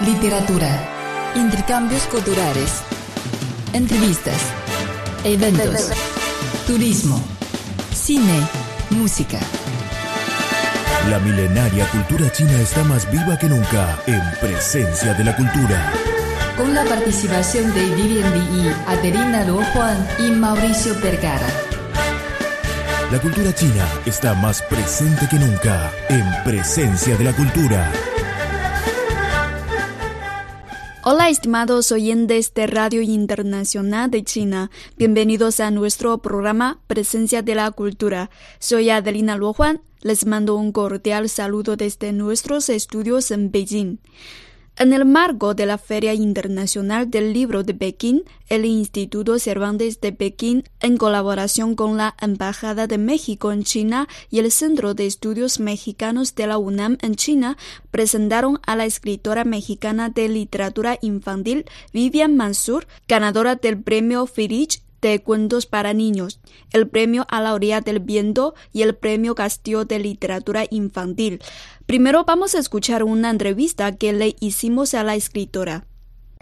literatura, intercambios culturales, entrevistas, eventos, turismo, cine, música. La milenaria cultura china está más viva que nunca en presencia de la cultura. Con la participación de Vivian Li, Adelina Luo Juan y Mauricio Vergara. La cultura china está más presente que nunca en presencia de la cultura. Hola estimados oyentes de Radio Internacional de China, bienvenidos a nuestro programa Presencia de la Cultura. Soy Adelina Luo Juan, les mando un cordial saludo desde nuestros estudios en Beijing. En el marco de la Feria Internacional del Libro de Pekín, el Instituto Cervantes de Pekín, en colaboración con la Embajada de México en China y el Centro de Estudios Mexicanos de la UNAM en China, presentaron a la escritora mexicana de literatura infantil Vivian Mansur, ganadora del premio Firich de cuentos para niños, el premio a la orilla del viento y el premio Castillo de literatura infantil. Primero vamos a escuchar una entrevista que le hicimos a la escritora.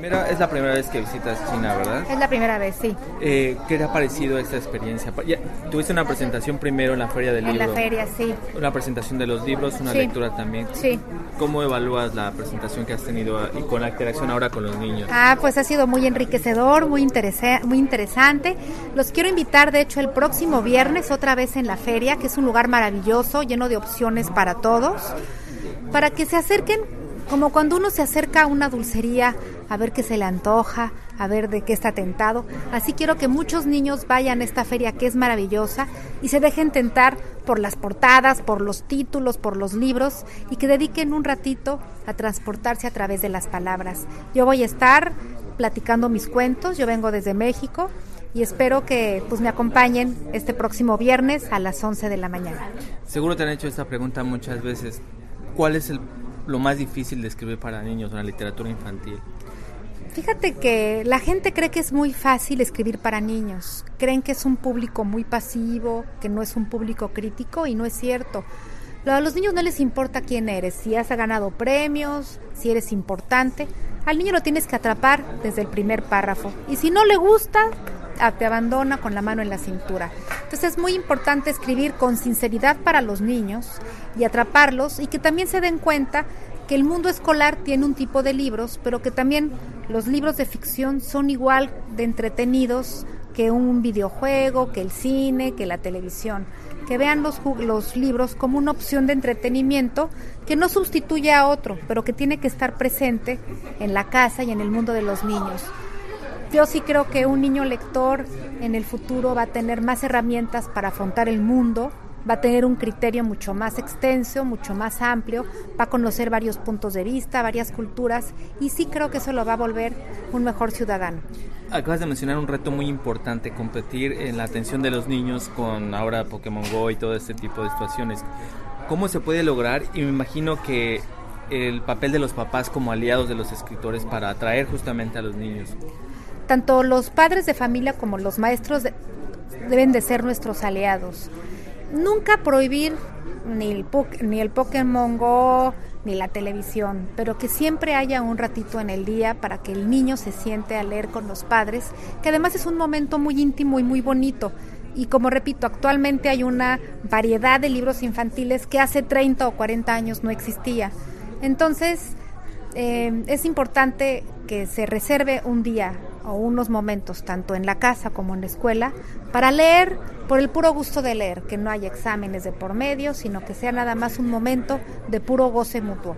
Mira, es la primera vez que visitas China, ¿verdad? Es la primera vez, sí. Eh, ¿Qué te ha parecido esta experiencia? Ya, tuviste una presentación primero en la Feria del Libro. En la feria, sí. Una presentación de los libros, una Sí. lectura también. Sí. ¿Cómo evalúas la presentación que has tenido y con la interacción ahora con los niños? Ah, pues ha sido muy enriquecedor, muy, interesa- muy interesante. Los quiero invitar, de hecho, el próximo viernes otra vez en la feria, que es un lugar maravilloso, lleno de opciones para todos, para que se acerquen, como cuando uno se acerca a una dulcería, a ver qué se le antoja, a ver de qué está tentado. Así quiero que muchos niños vayan a esta feria que es maravillosa y se dejen tentar por las portadas, por los títulos, por los libros y que dediquen un ratito a transportarse a través de las palabras. Yo voy a estar platicando mis cuentos, yo vengo desde México y espero que pues me acompañen este próximo viernes a las 11 de la mañana. Seguro te han hecho esta pregunta muchas veces. ¿Cuál es el, lo más difícil de escribir para niños en la literatura infantil? Fíjate que la gente cree que es muy fácil escribir para niños. Creen que es un público muy pasivo, que no es un público crítico y no es cierto. A los niños no les importa quién eres, si has ganado premios, si eres importante. Al niño lo tienes que atrapar desde el primer párrafo. Y si no le gusta, te abandona con la mano en la cintura. Entonces es muy importante escribir con sinceridad para los niños y atraparlos y que también se den cuenta que el mundo escolar tiene un tipo de libros, pero que también los libros de ficción son igual de entretenidos que un videojuego, que el cine, que la televisión. Que vean los, los libros como una opción de entretenimiento que no sustituye a otro, pero que tiene que estar presente en la casa y en el mundo de los niños. Yo sí creo que un niño lector en el futuro va a tener más herramientas para afrontar el mundo, va a tener un criterio mucho más extenso, mucho más amplio, va a conocer varios puntos de vista, varias culturas y sí creo que eso lo va a volver un mejor ciudadano. Acabas de mencionar un reto muy importante, competir en la atención de los niños con ahora Pokémon Go y todo este tipo de situaciones. ¿Cómo se puede lograr? Y me imagino que el papel de los papás como aliados de los escritores para atraer justamente a los niños. Tanto los padres de familia como los maestros de- deben de ser nuestros aliados. Nunca prohibir ni el, ni el Pokémon Go ni la televisión, pero que siempre haya un ratito en el día para que el niño se siente a leer con los padres, que además es un momento muy íntimo y muy bonito. Y como repito, actualmente hay una variedad de libros infantiles que hace 30 o 40 años no existía. Entonces, eh, es importante que se reserve un día o unos momentos, tanto en la casa como en la escuela, para leer por el puro gusto de leer, que no haya exámenes de por medio, sino que sea nada más un momento de puro goce mutuo.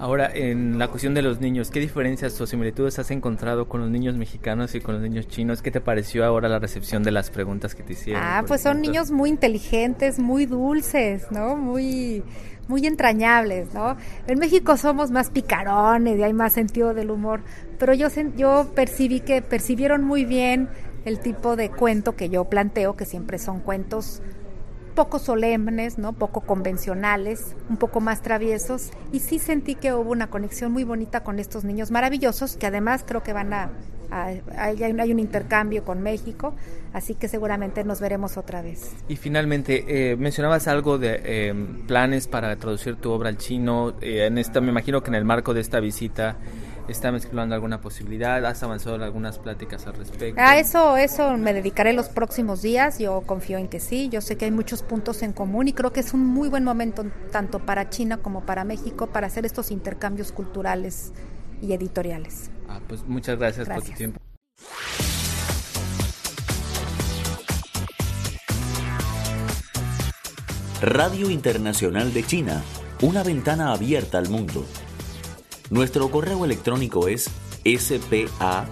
Ahora, en la cuestión de los niños, ¿qué diferencias o similitudes has encontrado con los niños mexicanos y con los niños chinos? ¿Qué te pareció ahora la recepción de las preguntas que te hicieron? Ah, pues son niños muy inteligentes, muy dulces, ¿no? Muy muy entrañables, ¿no? En México somos más picarones y hay más sentido del humor, pero yo yo percibí que percibieron muy bien el tipo de cuento que yo planteo, que siempre son cuentos poco solemnes, ¿no? Poco convencionales, un poco más traviesos y sí sentí que hubo una conexión muy bonita con estos niños maravillosos que además creo que van a hay, un intercambio con México, así que seguramente nos veremos otra vez. Y finalmente, eh, mencionabas algo de eh, planes para traducir tu obra al chino. Eh, en esta, me imagino que en el marco de esta visita están explorando alguna posibilidad. ¿Has avanzado en algunas pláticas al respecto? A eso, eso me dedicaré los próximos días. Yo confío en que sí. Yo sé que hay muchos puntos en común y creo que es un muy buen momento tanto para China como para México para hacer estos intercambios culturales y editoriales. Ah, pues muchas gracias, por tu tiempo. Radio Internacional de China, una ventana abierta al mundo. Nuestro correo electrónico es spa.cri.com.cn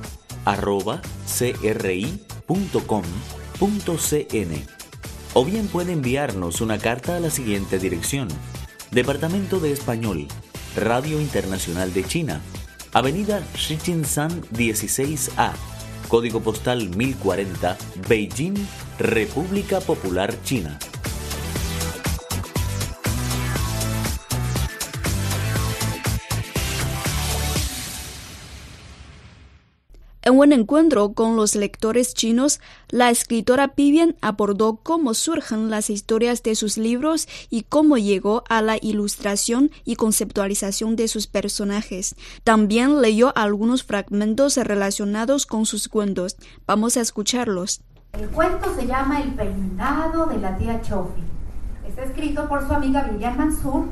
o bien puede enviarnos una carta a la siguiente dirección. Departamento de Español, Radio Internacional de China, Avenida Shichinshan 16A, código postal 1040, Beijing, República Popular China. En un encuentro con los lectores chinos, la escritora Vivian abordó cómo surgen las historias de sus libros y cómo llegó a la ilustración y conceptualización de sus personajes. También leyó algunos fragmentos relacionados con sus cuentos. Vamos a escucharlos. El cuento se llama El peinado de la tía Chofi. Está escrito por su amiga Vivian Mansur,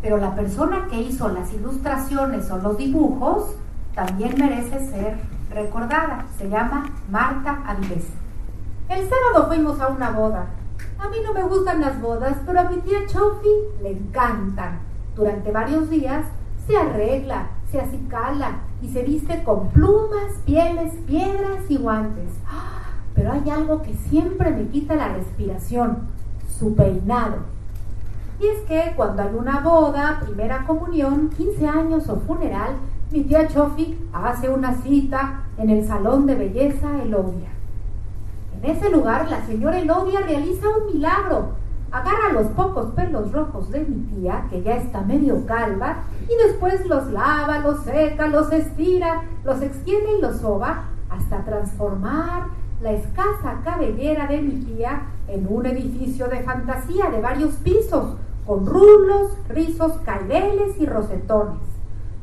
pero la persona que hizo las ilustraciones o los dibujos también merece ser recordada, se llama Marta Avilés. El sábado fuimos a una boda. A mí no me gustan las bodas, pero a mi tía Chofi le encantan. Durante varios días se arregla, se acicala y se viste con plumas, pieles, piedras y guantes. Pero hay algo que siempre me quita la respiración, su peinado. Y es que cuando hay una boda, primera comunión, 15 años o funeral, mi tía Chofi hace una cita en el salón de belleza Elodia. En ese lugar la señora Elodia realiza un milagro. Agarra los pocos pelos rojos de mi tía, que ya está medio calva, y después los lava, los seca, los estira, los extiende y los soba hasta transformar la escasa cabellera de mi tía en un edificio de fantasía de varios pisos, con rulos, rizos, caireles y rosetones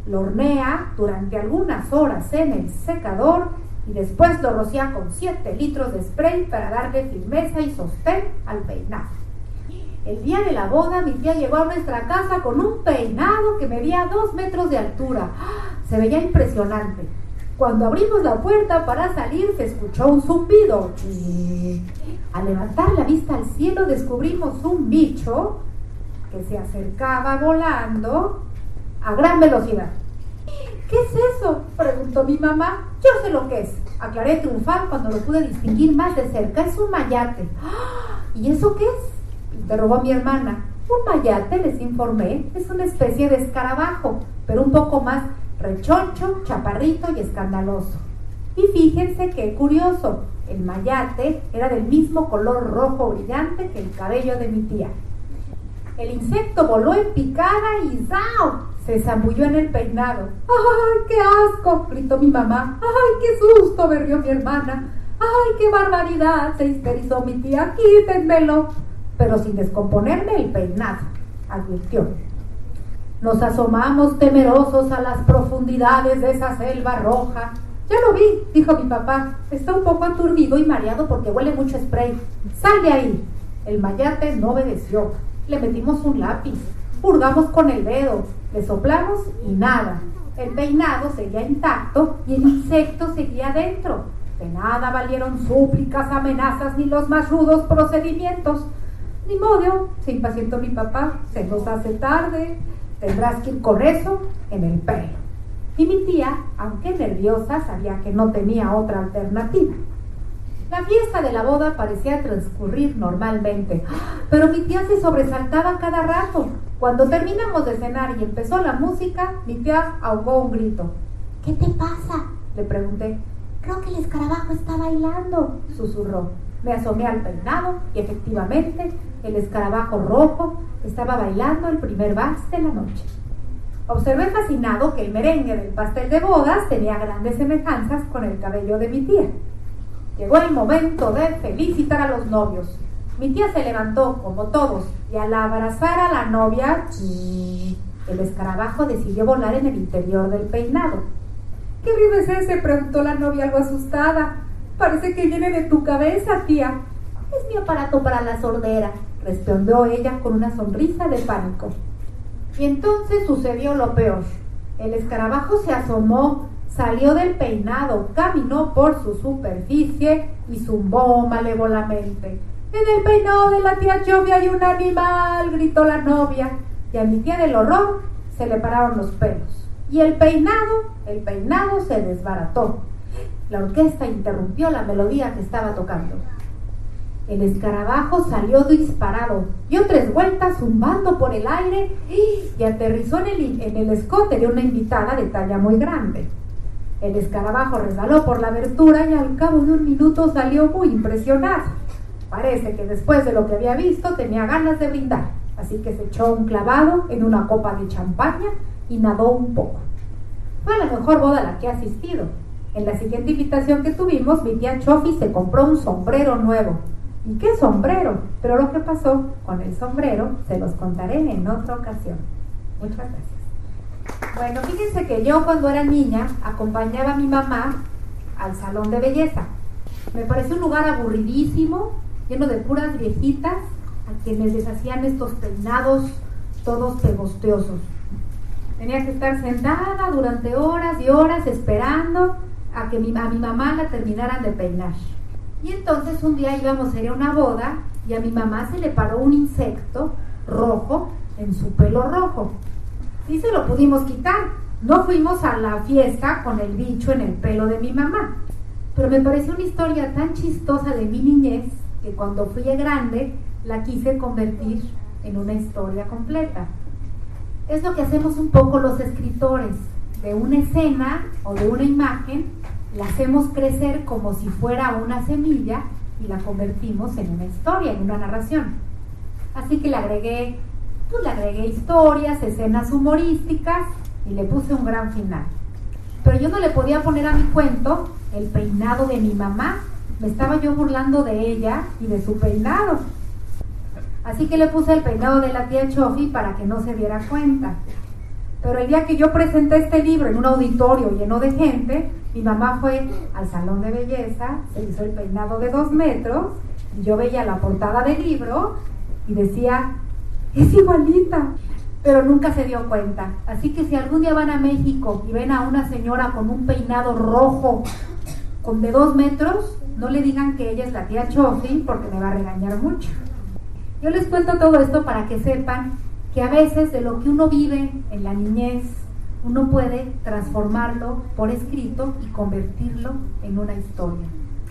lo hornea durante algunas horas en el secador y después lo rocía con 7 litros de spray para darle firmeza y sostén al peinado. El día de la boda mi tía llegó a nuestra casa con un peinado que medía 2 metros de altura. Se veía impresionante. Cuando abrimos la puerta para salir se escuchó un zumbido. Y al levantar la vista al cielo descubrimos un bicho que se acercaba volando a gran velocidad. ¿Qué es eso? preguntó mi mamá. Yo sé lo que es. Aclaré triunfal cuando lo pude distinguir más de cerca. Es un mayate. ¿Y eso qué es? interrogó mi hermana. Un mayate, les informé, es una especie de escarabajo, pero un poco más rechoncho, chaparrito y escandaloso. Y fíjense qué curioso, el mayate era del mismo color rojo brillante que el cabello de mi tía. El insecto voló en picada y ¡zao! Se zambulló en el peinado. ¡Ay, qué asco! gritó mi mamá. ¡Ay, qué susto! berrió mi hermana. ¡Ay, qué barbaridad! se histerizó mi tía. ¡Quítenmelo! Pero sin descomponerme el peinado, advirtió. Nos asomamos temerosos a las profundidades de esa selva roja. Ya lo vi, dijo mi papá. Está un poco aturdido y mareado porque huele mucho spray. ¡Sal de ahí! El mayate no obedeció. Le metimos un lápiz. Purgamos con el dedo le soplamos y nada. El peinado seguía intacto y el insecto seguía dentro. De nada valieron súplicas, amenazas ni los más rudos procedimientos. Ni modo, se impacientó mi papá, se nos hace tarde, tendrás que ir con eso en el pelo. Y mi tía, aunque nerviosa, sabía que no tenía otra alternativa. La fiesta de la boda parecía transcurrir normalmente, pero mi tía se sobresaltaba cada rato. Cuando terminamos de cenar y empezó la música, mi tía ahogó un grito. ¿Qué te pasa? Le pregunté. Creo que el escarabajo está bailando, susurró. Me asomé al peinado y efectivamente el escarabajo rojo estaba bailando el primer vals de la noche. Observé fascinado que el merengue del pastel de bodas tenía grandes semejanzas con el cabello de mi tía. Llegó el momento de felicitar a los novios. Mi tía se levantó, como todos, y al abrazar a la novia, el escarabajo decidió volar en el interior del peinado. ¿Qué ruido es ese? preguntó la novia algo asustada. Parece que viene de tu cabeza, tía. Es mi aparato para la sordera, respondió ella con una sonrisa de pánico. Y entonces sucedió lo peor. El escarabajo se asomó, salió del peinado, caminó por su superficie y zumbó malévolamente. En el peinado de la tía Chovia hay un animal, gritó la novia, y a mi tía del horror se le pararon los pelos. Y el peinado, el peinado se desbarató. La orquesta interrumpió la melodía que estaba tocando. El escarabajo salió disparado, dio tres vueltas zumbando por el aire y aterrizó en el, en el escote de una invitada de talla muy grande. El escarabajo resbaló por la abertura y al cabo de un minuto salió muy impresionado. Parece que después de lo que había visto tenía ganas de brindar, así que se echó un clavado en una copa de champaña y nadó un poco. Fue la mejor boda a la que he asistido. En la siguiente invitación que tuvimos, mi tía Chofi se compró un sombrero nuevo. ¿Y qué sombrero? Pero lo que pasó con el sombrero se los contaré en otra ocasión. Muchas gracias. Bueno, fíjense que yo cuando era niña acompañaba a mi mamá al salón de belleza. Me pareció un lugar aburridísimo, lleno de puras viejitas a quienes les hacían estos peinados todos pegosteosos. Tenía que estar sentada durante horas y horas esperando a que mi, a mi mamá la terminaran de peinar. Y entonces un día íbamos a ir a una boda y a mi mamá se le paró un insecto rojo en su pelo rojo. Y se lo pudimos quitar. No fuimos a la fiesta con el bicho en el pelo de mi mamá. Pero me pareció una historia tan chistosa de mi niñez que cuando fui grande la quise convertir en una historia completa es lo que hacemos un poco los escritores. De una escena o de una imagen, la hacemos crecer como si fuera una semilla y la convertimos en una historia, en una narración. Así que le agregué, pues le agregué historias, escenas humorísticas y le puse un gran final. Pero yo no le podía poner a mi cuento el peinado de mi mamá. Me estaba yo burlando de ella y de su peinado. Así que le puse el peinado de la tía Chofi para que no se diera cuenta. Pero el día que yo presenté este libro en un auditorio lleno de gente, mi mamá fue al salón de belleza, se hizo el peinado de dos metros, y yo veía la portada del libro y decía, es igualita, pero nunca se dio cuenta. Así que si algún día van a México y ven a una señora con un peinado rojo, con de dos metros, no le digan que ella es la tía Chofi porque me va a regañar mucho. Yo les cuento todo esto para que sepan que a veces de lo que uno vive en la niñez, uno puede transformarlo por escrito y convertirlo en una historia.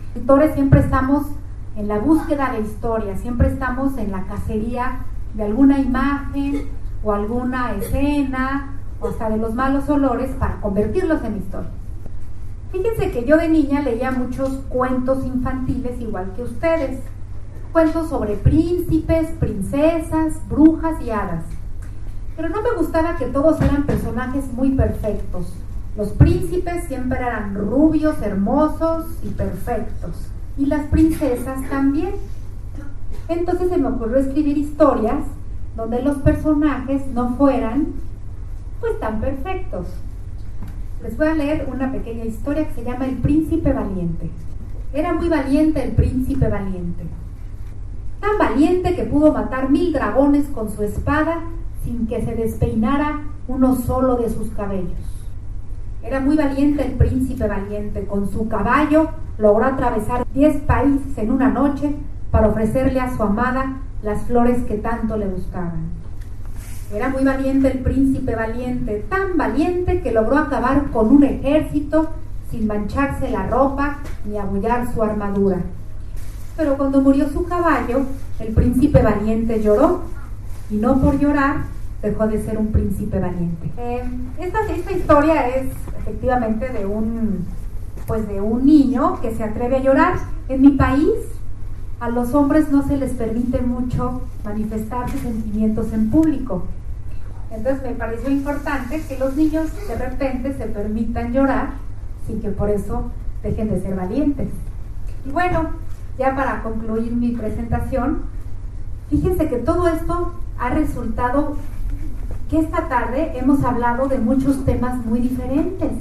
Escritores siempre estamos en la búsqueda de historia, siempre estamos en la cacería de alguna imagen o alguna escena o hasta de los malos olores para convertirlos en historia. Fíjense que yo de niña leía muchos cuentos infantiles igual que ustedes cuentos sobre príncipes, princesas, brujas y hadas. Pero no me gustaba que todos eran personajes muy perfectos. Los príncipes siempre eran rubios, hermosos y perfectos. Y las princesas también. Entonces se me ocurrió escribir historias donde los personajes no fueran pues tan perfectos. Les voy a leer una pequeña historia que se llama El príncipe valiente. Era muy valiente el príncipe valiente tan valiente que pudo matar mil dragones con su espada sin que se despeinara uno solo de sus cabellos. Era muy valiente el príncipe valiente, con su caballo logró atravesar diez países en una noche para ofrecerle a su amada las flores que tanto le buscaban. Era muy valiente el príncipe valiente, tan valiente que logró acabar con un ejército sin mancharse la ropa ni abullar su armadura. Pero cuando murió su caballo, el príncipe valiente lloró y no por llorar dejó de ser un príncipe valiente. Eh, esta, esta historia es efectivamente de un, pues de un niño que se atreve a llorar. En mi país a los hombres no se les permite mucho manifestar sus sentimientos en público. Entonces me pareció importante que los niños de repente se permitan llorar sin que por eso dejen de ser valientes. Y bueno, ya para concluir mi presentación, fíjense que todo esto ha resultado que esta tarde hemos hablado de muchos temas muy diferentes.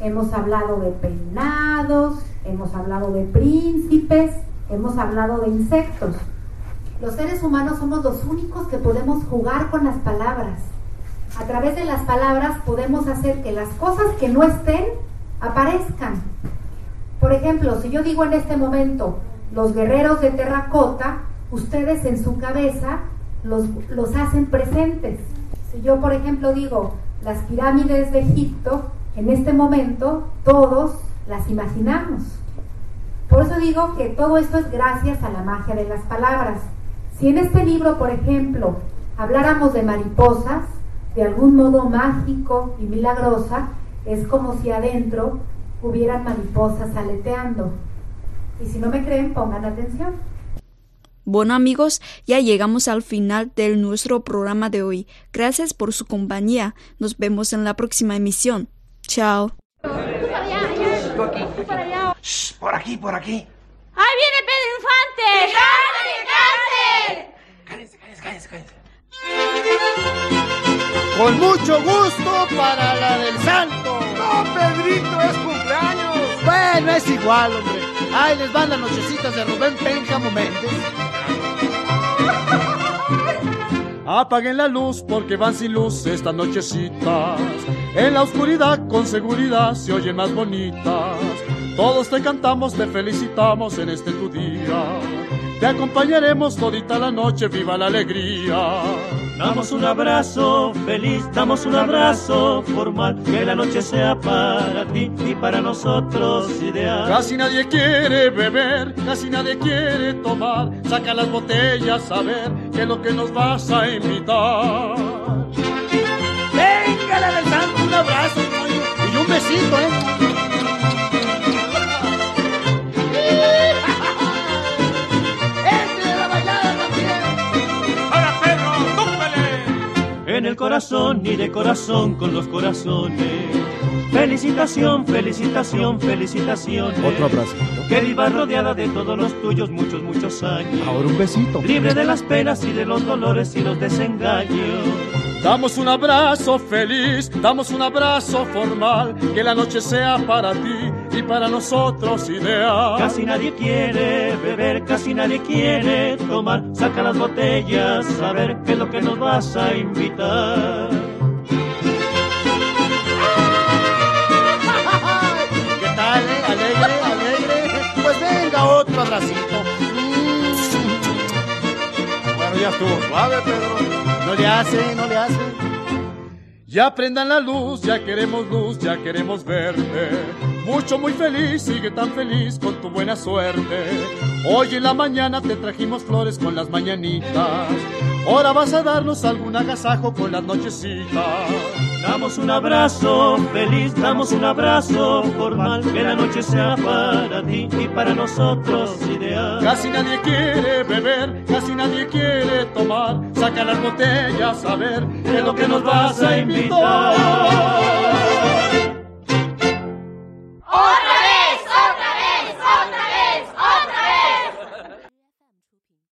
Hemos hablado de peinados, hemos hablado de príncipes, hemos hablado de insectos. Los seres humanos somos los únicos que podemos jugar con las palabras. A través de las palabras podemos hacer que las cosas que no estén aparezcan. Por ejemplo, si yo digo en este momento los guerreros de terracota, ustedes en su cabeza los, los hacen presentes. Si yo, por ejemplo, digo las pirámides de Egipto, en este momento todos las imaginamos. Por eso digo que todo esto es gracias a la magia de las palabras. Si en este libro, por ejemplo, habláramos de mariposas, de algún modo mágico y milagrosa, es como si adentro hubieran mariposas aleteando. Y si no me creen, pongan atención. Bueno amigos, ya llegamos al final de nuestro programa de hoy. Gracias por su compañía. Nos vemos en la próxima emisión. Chao. Por aquí, por aquí. ¡Ahí viene Pedro Infante! ¡Cárcel, cállense, cállense, cállense, cállense! Con mucho gusto para la del santo. No, Pedrito, es cumpleaños. Bueno, es igual, hombre. Ahí les van las nochecitas de Rubén Pénjamo Méndez. Apaguen la luz porque van sin luz estas nochecitas. En la oscuridad con seguridad se oyen más bonitas. Todos te cantamos, te felicitamos en este tu día. Te acompañaremos todita la noche, viva la alegría. Damos un abrazo feliz, damos un abrazo formal, que la noche sea para ti y para nosotros ideal. Casi nadie quiere beber, casi nadie quiere tomar, saca las botellas a ver qué es lo que nos vas a invitar. Venga, la del santo, un abrazo y un besito, ¿eh? En el corazón y de corazón con los corazones. Felicitación, felicitación, felicitación. Otro abrazo. Que vivas rodeada de todos los tuyos muchos, muchos años. Ahora un besito. Libre de las penas y de los dolores y los desengaños. Damos un abrazo feliz, damos un abrazo formal, que la noche sea para ti y para nosotros ideal. Casi nadie quiere beber, casi nadie quiere tomar. Saca las botellas, a ver qué es lo que nos vas a invitar. ¿Qué tal, eh? Alegre, alegre. Pues venga, otro abracito. Bueno, ya estuvo suave, Pedro. No le hace, no le hace. Ya prendan la luz, ya queremos luz, ya queremos verte. Mucho, muy feliz, sigue tan feliz con tu buena suerte. Hoy en la mañana te trajimos flores con las mañanitas. Ahora vas a darnos algún agasajo con las nochecitas. Damos un abrazo feliz, damos un abrazo formal, que la noche sea para ti y para nosotros ideal. Casi nadie quiere beber, casi nadie quiere tomar. Saca las botellas a ver qué es lo que nos vas a invitar.